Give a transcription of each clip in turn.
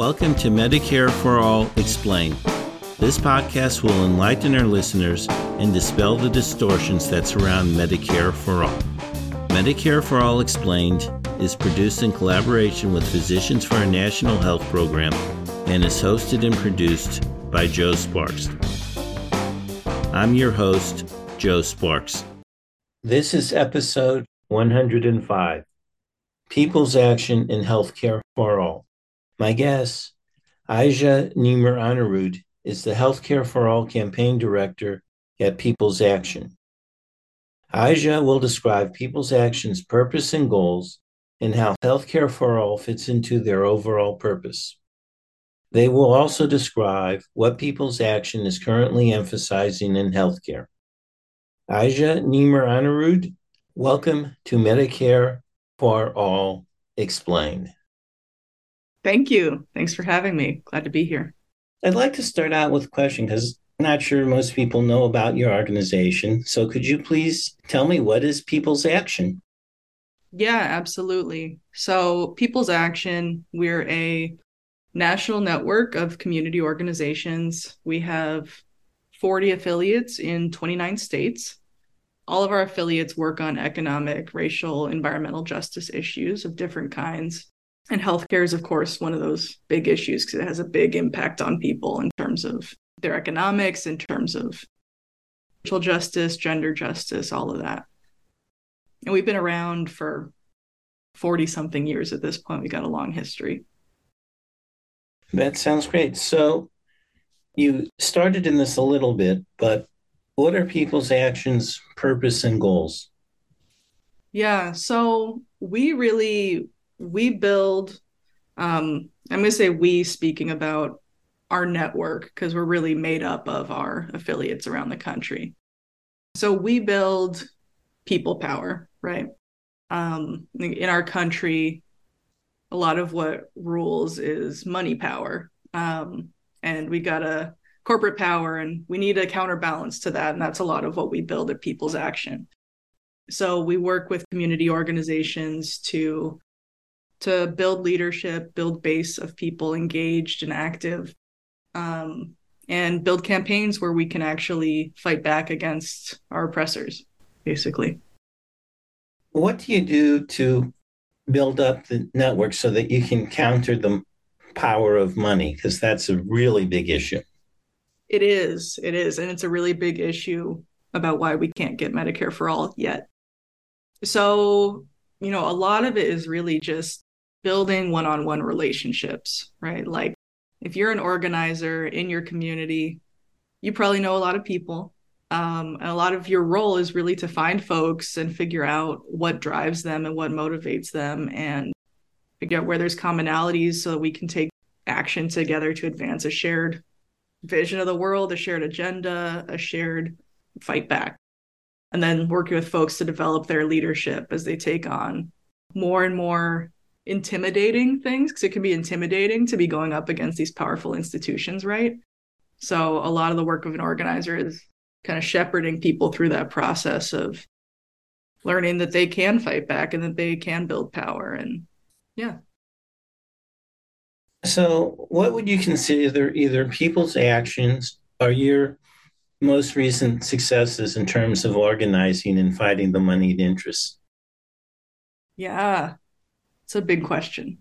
Welcome to Medicare for All Explained. This podcast will enlighten our listeners and dispel the distortions that surround Medicare for All. Medicare for All Explained is produced in collaboration with Physicians for a National Health Program and is hosted and produced by Joe Sparks. I'm your host, Joe Sparks. This is episode 105 People's Action in Healthcare for All. My guest, Aija Nemer-Aanerud, is the Healthcare for All campaign director at People's Action. Aija will describe People's Action's purpose and goals and how Healthcare for All fits into their overall purpose. They will also describe what People's Action is currently emphasizing in healthcare. Aija Nemer-Aanerud, welcome to Medicare for All Explained. Thank you. Thanks for having me. Glad to be here. I'd like to start out with a question because I'm not sure most people know about your organization. So could you please tell me what is People's Action? Yeah, absolutely. So, People's Action, we're a national network of community organizations. We have 40 affiliates in 29 states. All of our affiliates work on economic, racial, environmental justice issues of different kinds. And healthcare is, of course, one of those big issues because it has a big impact on people in terms of their economics, in terms of social justice, gender justice, all of that. And we've been around for 40 something years at this point. We got a long history. That sounds great. So you started in this a little bit, but what are people's actions, purpose, and goals? Yeah, so we really we build um i'm going to say we speaking about our network because we're really made up of our affiliates around the country. So we build people power right? Um in our country a lot of what rules is money power. Um and we got a corporate power and we need a counterbalance to that and that's a lot of what we build at people's action. So we work with community organizations to to build leadership, build base of people engaged and active, um, and build campaigns where we can actually fight back against our oppressors, basically. What do you do to build up the network so that you can counter the power of money? Because that's a really big issue. It is. It is. And it's a really big issue about why we can't get Medicare for all yet. So, you know, a lot of it is really just building one on one relationships, right? Like if you're an organizer in your community, you probably know a lot of people. Um, and a lot of your role is really to find folks and figure out what drives them and what motivates them and figure out where there's commonalities so that we can take action together to advance a shared vision of the world, a shared agenda, a shared fight back. And then working with folks to develop their leadership as they take on more and more intimidating things because it can be intimidating to be going up against these powerful institutions, right? So a lot of the work of an organizer is kind of shepherding people through that process of learning that they can fight back and that they can build power and yeah. So what would you consider either people's actions or your most recent successes in terms of organizing and fighting the moneyed interests? Yeah. It's a big question.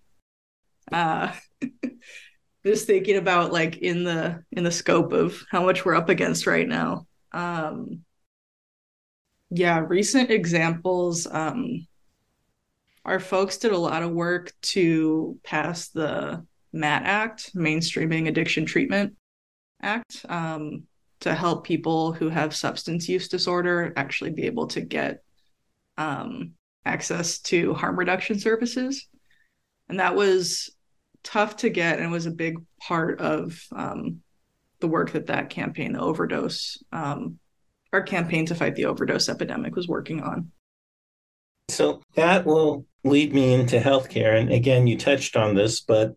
Uh, just thinking about like in the in the scope of how much we're up against right now. Um, yeah, recent examples. Um, our folks did a lot of work to pass the MAT Act, Mainstreaming Addiction Treatment Act, um, to help people who have substance use disorder actually be able to get um, access to harm reduction services. And that was tough to get and was a big part of um, the work that that campaign, the overdose, um, our campaign to fight the overdose epidemic was working on. So that will lead me into healthcare. And again, you touched on this, but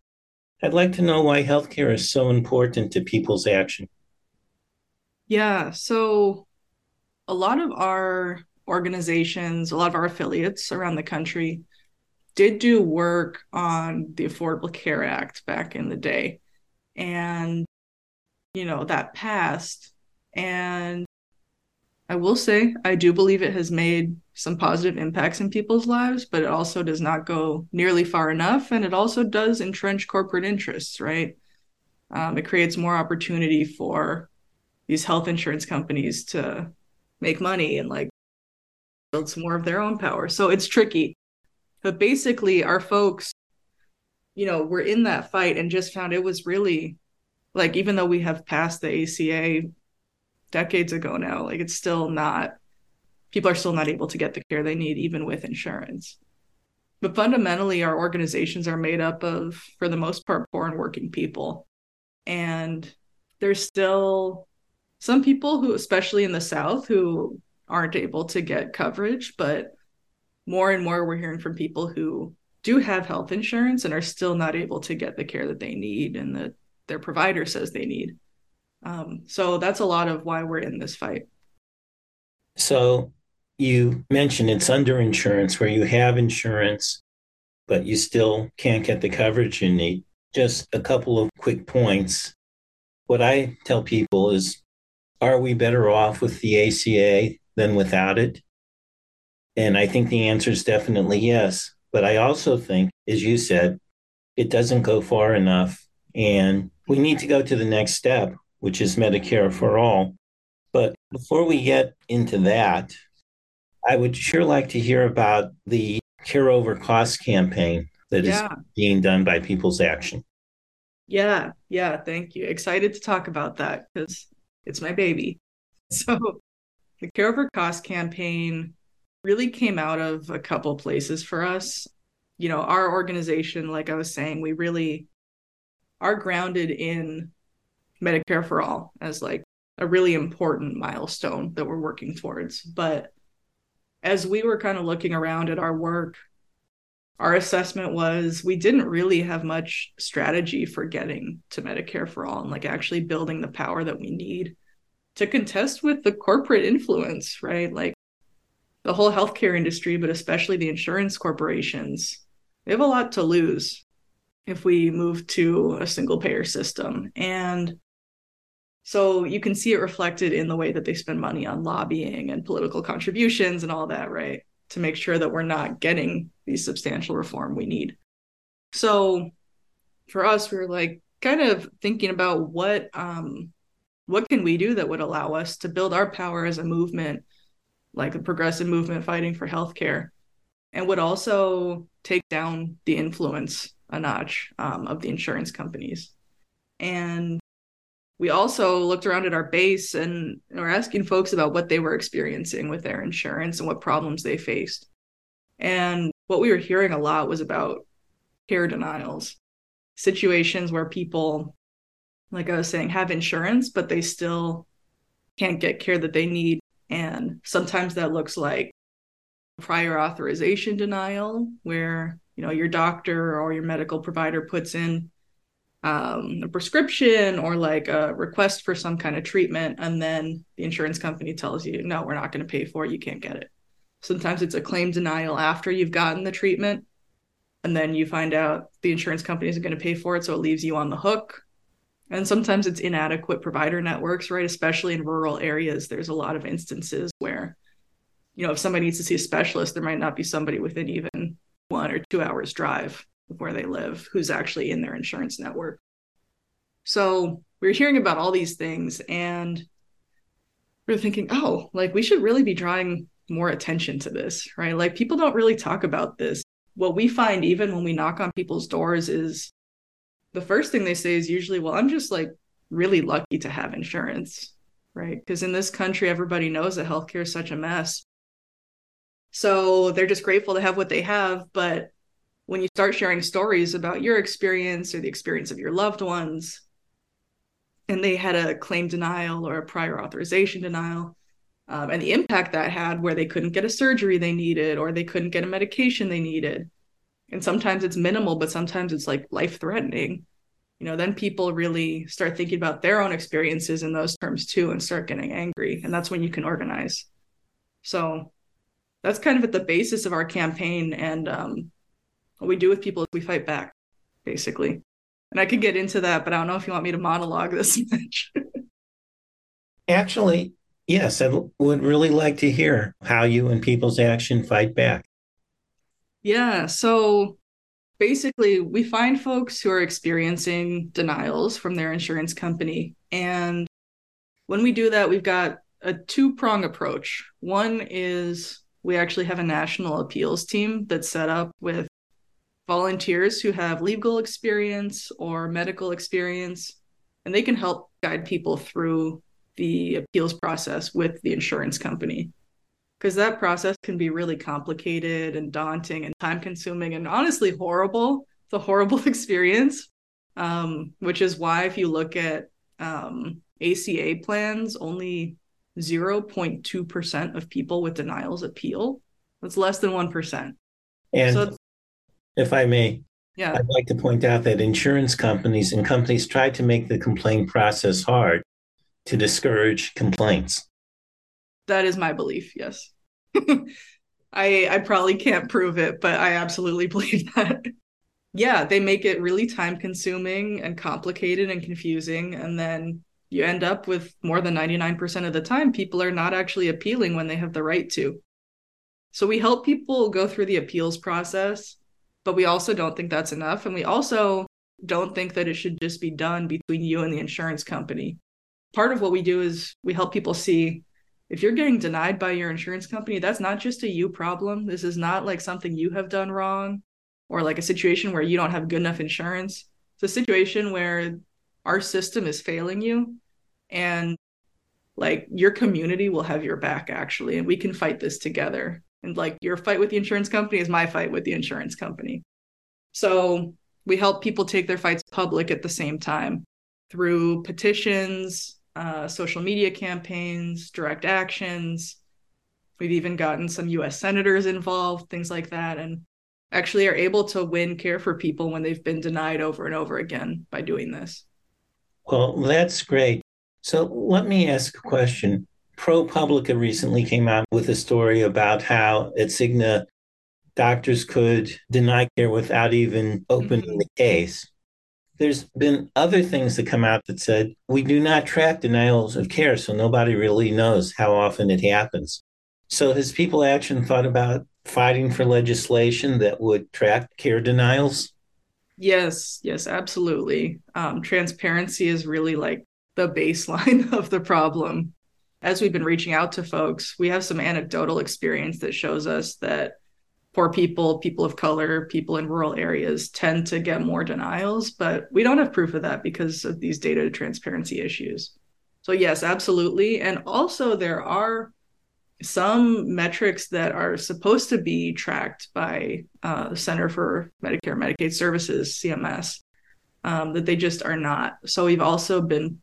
I'd like to know why healthcare is so important to people's action. Yeah. So a lot of our organizations, a lot of our affiliates around the country did do work on the Affordable Care Act back in the day. And, you know, that passed. And I will say, I do believe it has made some positive impacts in people's lives, but it also does not go nearly far enough. And it also does entrench corporate interests, right? Um, it creates more opportunity for these health insurance companies to make money and like build some more of their own power. So it's tricky. But basically, our folks, you know, were in that fight and just found it was really like, even though we have passed the ACA decades ago now, like it's still not, people are still not able to get the care they need, even with insurance. But fundamentally, our organizations are made up of, for the most part, poor and working people. And there's still some people who, especially in the South, who aren't able to get coverage, but more and more we're hearing from people who do have health insurance and are still not able to get the care that they need and that their provider says they need. Um, so that's a lot of why we're in this fight. So you mentioned it's under insurance where you have insurance, but you still can't get the coverage you need. Just a couple of quick points. What I tell people is are we better off with the ACA than mm-hmm. without it? And I think the answer is definitely yes. But I also think, as you said, it doesn't go far enough. And we need to go to the next step, which is Medicare for all. But before we get into that, I would sure like to hear about the Care Over Cost campaign that yeah. is being done by People's Action. Yeah, yeah, thank you. Excited to talk about that because it's my baby. So, the Care Over Cost campaign really came out of a couple places for us. You know, our organization, like I was saying, we really are grounded in Medicare for all as like a really important milestone that we're working towards. But as we were kind of looking around at our work, our assessment was we didn't really have much strategy for getting to Medicare for all and like actually building the power that we need to contest with the corporate influence, right? Like the whole healthcare industry, but especially the insurance corporations, they have a lot to lose if we move to a single payer system. And so you can see it reflected in the way that they spend money on lobbying and political contributions and all that, right? To make sure that we're not getting the substantial reform we need. So for us, we were like kind of thinking about what um what can we do that would allow us to build our power as a movement like the progressive movement fighting for healthcare, and would also take down the influence a notch um, of the insurance companies. And we also looked around at our base and were asking folks about what they were experiencing with their insurance and what problems they faced. And what we were hearing a lot was about care denials, situations where people, like I was saying, have insurance, but they still can't get care that they need and sometimes that looks like prior authorization denial, where you know your doctor or your medical provider puts in um, a prescription or like a request for some kind of treatment, and then the insurance company tells you, no, we're not going to pay for it. You can't get it. Sometimes it's a claim denial after you've gotten the treatment, and then you find out the insurance company isn't going to pay for it, so it leaves you on the hook. And sometimes it's inadequate provider networks, right? Especially in rural areas, there's a lot of instances where, you know, if somebody needs to see a specialist, there might not be somebody within even one or two hours drive of where they live who's actually in their insurance network. So we are hearing about all these things and we we're thinking, oh, like we should really be drawing more attention to this, right? Like people don't really talk about this. What we find even when we knock on people's doors is the first thing they say is usually, well, I'm just like really lucky to have insurance, right? Because in this country, everybody knows that healthcare is such a mess. So they're just grateful to have what they have. But when you start sharing stories about your experience or the experience of your loved ones, and they had a claim denial or a prior authorization denial, um, and the impact that had where they couldn't get a surgery they needed or they couldn't get a medication they needed and sometimes it's minimal but sometimes it's like life threatening you know then people really start thinking about their own experiences in those terms too and start getting angry and that's when you can organize so that's kind of at the basis of our campaign and um, what we do with people is we fight back, basically. And I could get into that, but I don't know if you want me to monologue this much. Actually, yes, I would really like to hear how you and People's Action fight back. Yeah. So basically, we find folks who are experiencing denials from their insurance company. And when we do that, we've got a two prong approach. One is we actually have a national appeals team that's set up with volunteers who have legal experience or medical experience, and they can help guide people through the appeals process with the insurance company. Because that process can be really complicated and daunting and time consuming and honestly horrible. It's a horrible experience, um, which is why, if you look at um, ACA plans, only 0.2% of people with denials appeal. That's less than 1%. And so, if I may, yeah. I'd like to point out that insurance companies and companies try to make the complaint process hard to discourage complaints. That is my belief, yes. I I probably can't prove it, but I absolutely believe that. yeah, they make it really time consuming and complicated and confusing and then you end up with more than 99% of the time people are not actually appealing when they have the right to. So we help people go through the appeals process, but we also don't think that's enough. And we also don't think that it should just be done between you and the insurance company. Part of what we do is we help people see if you're getting denied by your insurance company, that's not just a you problem. This is not like something you have done wrong or like a situation where you don't have good enough insurance. It's a situation where our system is failing you and like your community will have your back actually and we can fight this together and like your fight with the insurance company is my fight with the insurance company so we help people take their fights public at the same time through petitions uh, social media campaigns direct actions we've even gotten some us senators involved things like that and actually are able to win care for people when they've been denied over and over again by doing this well that's great so let me ask a question. ProPublica recently came out with a story about how at Cigna doctors could deny care without even opening mm-hmm. the case. There's been other things that come out that said we do not track denials of care, so nobody really knows how often it happens. So has People Action thought about fighting for legislation that would track care denials? Yes, yes, absolutely. Um, transparency is really like the baseline of the problem. As we've been reaching out to folks, we have some anecdotal experience that shows us that poor people, people of color, people in rural areas tend to get more denials, but we don't have proof of that because of these data transparency issues. So, yes, absolutely. And also, there are some metrics that are supposed to be tracked by uh, the Center for Medicare and Medicaid Services, CMS, um, that they just are not. So, we've also been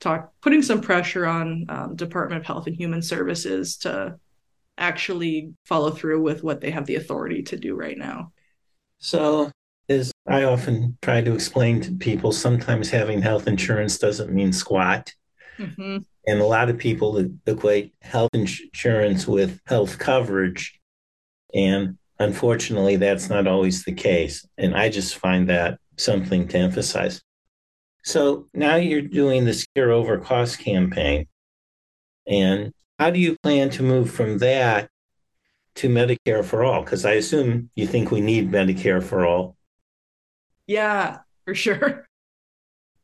talk putting some pressure on um, Department of Health and Human Services to actually follow through with what they have the authority to do right now. So, as I often try to explain to people, sometimes having health insurance doesn't mean squat. Mm-hmm. And a lot of people equate health insurance with health coverage. And unfortunately, that's not always the case. And I just find that something to emphasize. So now you're doing this Care Over Cost campaign. And how do you plan to move from that to Medicare for all? Because I assume you think we need Medicare for all. Yeah, for sure.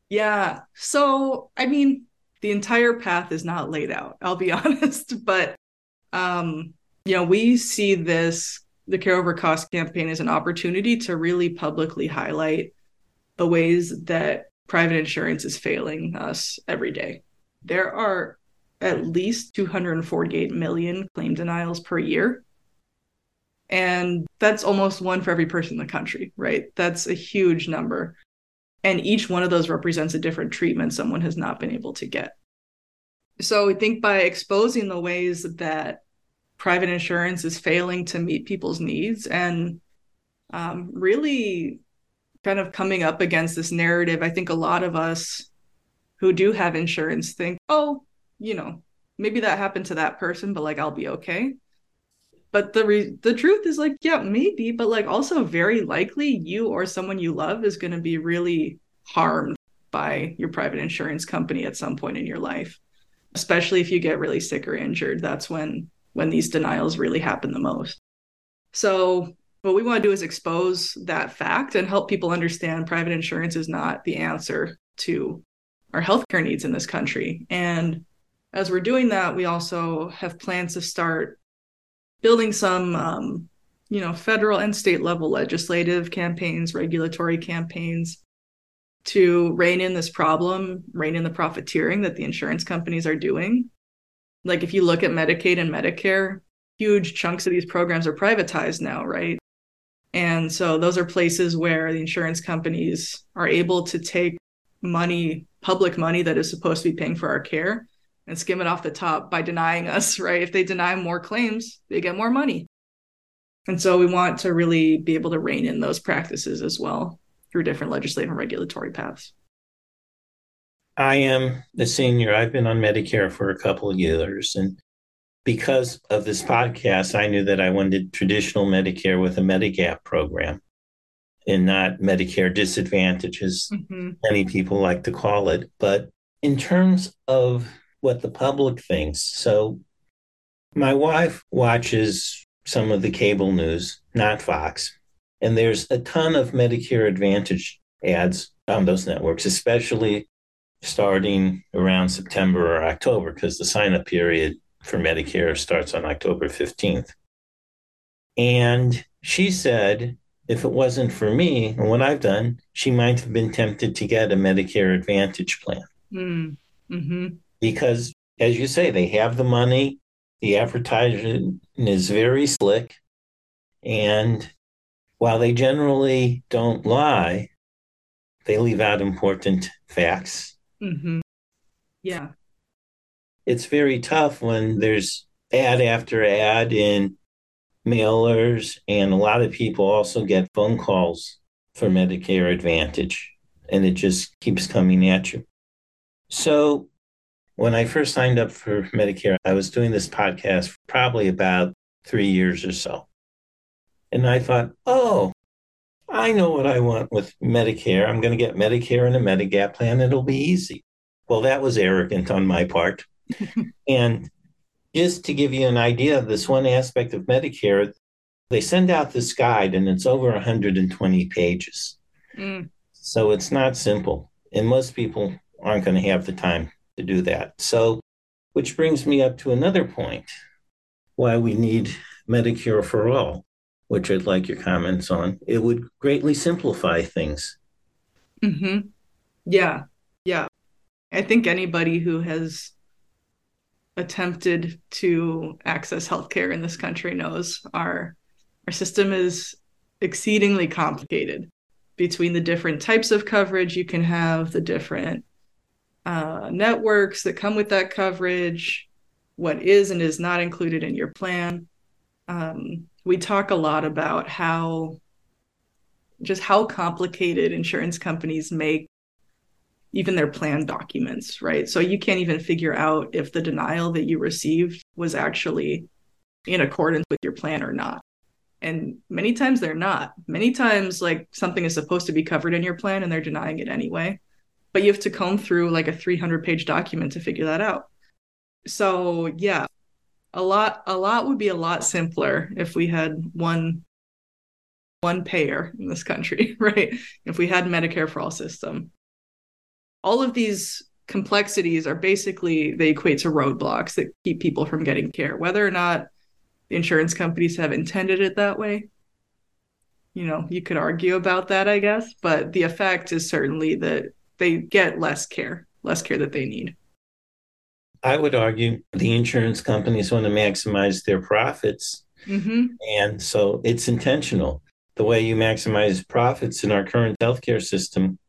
Yeah. So, I mean, the entire path is not laid out, I'll be honest. But, um, you know, we see this, the Care Over Cost campaign, as an opportunity to really publicly highlight the ways that private insurance is failing us every day. There are at least 248 million claim denials per year. And that's almost one for every person in the country, right? That's a huge number. And each one of those represents a different treatment someone has not been able to get. So I think by exposing the ways that private insurance is failing to meet people's needs and um, really kind of coming up against this narrative. I think a lot of us who do have insurance think, oh, you know, maybe that happened to that person, but like I'll be okay. but the re- the truth is like yeah maybe but like also very likely you or someone you love is going to be really harmed by your private insurance company at some point in your life especially if you get really sick or injured. That's when when these denials really happen the most. So what we want to do is expose that fact and help people understand private insurance is not the answer to our healthcare needs in this country. And as we're doing that we also have plans to start building some um, you know federal and state level legislative campaigns regulatory campaigns to rein in this problem rein in the profiteering that the insurance companies are doing. Like if you look at medicaid and medicare huge chunks of these programs are privatized now right? And so those are places where the insurance companies are able to take money public money that is supposed to be paying for our care and skim it off the top by denying us, right? If they deny more claims, they get more money. And so we want to really be able to rein in those practices as well through different legislative and regulatory paths. I am the senior. I've been on Medicare for a couple of years. And because of this podcast, I knew that I wanted traditional Medicare with a Medigap program and not Medicare disadvantages, mm-hmm. many people like to call it. But in terms of what the public thinks. So my wife watches some of the cable news, not Fox, and there's a ton of Medicare Advantage ads on those networks, especially starting around September or October, because the sign up period for Medicare starts on October 15th. And she said, if it wasn't for me and what I've done, she might have been tempted to get a Medicare Advantage plan. Mm. Mm-hmm because, as you say, they have the money. The advertising is very slick. And while they generally don't lie, they leave out important facts. Mm-hmm. Yeah. It's very tough when there's ad after ad in mailers, and a lot of people also get phone calls for Medicare Advantage, and it just keeps coming at you. So when I first signed up for Medicare, I was doing this podcast for probably about three years or so. And I thought, oh, I know what I want with Medicare. I'm going to get Medicare and a Medigap plan. It'll be easy. Well, that was arrogant on my part. and just to give you an idea of this one aspect of Medicare, they send out this guide and it's over 120 pages. Mm. So it's not simple. And most people aren't going to have the time to do that. So, which brings me up to another point why we need Medicare for all, which I'd like your comments on. It would greatly simplify things. Mm-hmm. Yeah. Yeah. I think anybody who has attempted to access healthcare in this country knows our our system is exceedingly complicated between the different types of coverage you can have, the different uh, networks that come with that coverage, what is and is not included in your plan. Um, we talk a lot about how just how complicated insurance companies make even their plan documents, right? So you can't even figure out if the denial that you received was actually in accordance with your plan or not. And many times they're not. Many times, like something is supposed to be covered in your plan and they're denying it anyway but you have to comb through like a 300 page document to figure that out. So yeah a lot a lot would be a lot simpler if we had one one payer in this country right? If we had medicare for all system. All of these complexities are basically they equate to roadblocks that keep people from getting care. Whether or not the insurance companies have intended it that way you know you could argue about that i guess but the effect is certainly that they get less care, less care that they need. I would argue the insurance companies want to maximize their profits. Mm-hmm. And so it's intentional. The way you maximize profits in our current healthcare system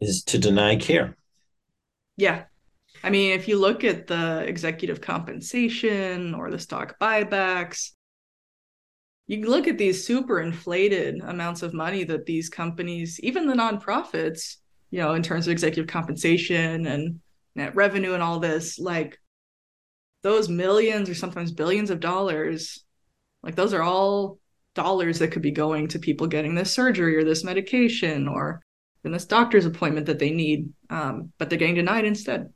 is to deny care. Yeah. I mean, if you look at the executive compensation or the stock buybacks, you look at these super inflated amounts of money that these companies, even the nonprofits, you know, in terms of executive compensation and net revenue and all this, like those millions or sometimes billions of dollars Like those are all dollars that could be going to people getting this surgery or this medication or in this doctor's appointment that they need, um, but they're getting denied instead.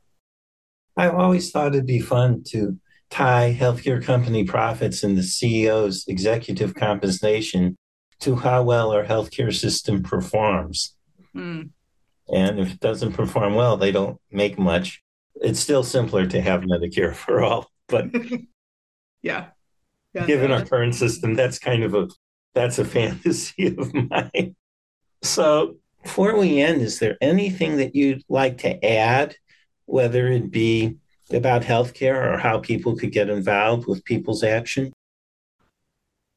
I always thought it'd be fun to tie healthcare company profits and the CEO's executive compensation to how well our healthcare system performs. Mm. And if it doesn't perform well, they don't make much. It's still simpler to have Medicare for all, but yeah. yeah. Given our current system, that's kind of a that's a fantasy of mine. So before we end, is there anything that you'd like to add, whether it be about healthcare or how people could get involved with people's action?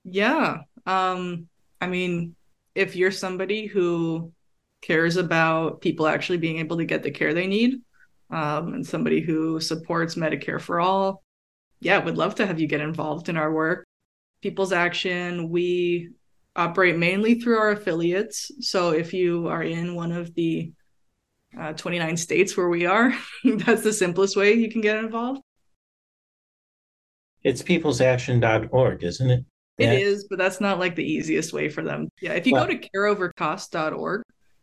Yeah. Um, I mean, if you're somebody who cares about people actually being able to get the care they need, um, and somebody who supports Medicare for all, yeah, would love to have you get involved in our work. People's Action, we operate mainly through our affiliates. So if you are in one of the uh, 29 states where we are, that's the simplest way you can get involved. It's peoplesaction.org, isn't it? It yeah. is, but that's not like the easiest way for them. Yeah, if you well, go to careovercost.org,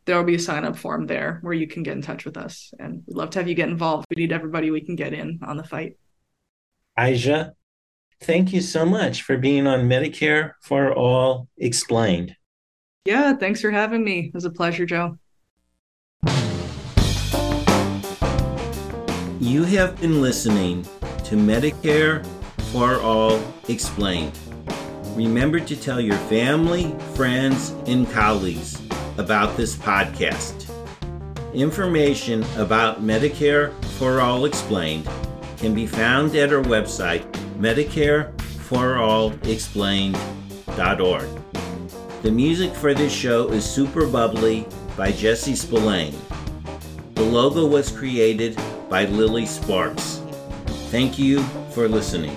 there will be a sign up form there where you can get in touch with us. And we'd love to have you get involved. We need everybody we can get in on the fight. Aija, thank you so much for being on Medicare for All Explained. Yeah, thanks for having me. It was a pleasure, Joe. You have been listening to Medicare for All Explained. Remember to tell your family, friends, and colleagues about this podcast. Information about Medicare for All Explained can be found at our website, MedicareForAllExplained.org. The music for this show is Super Bubbly by Jesse Spillane. The logo was created by Lily Sparks. Thank you for listening.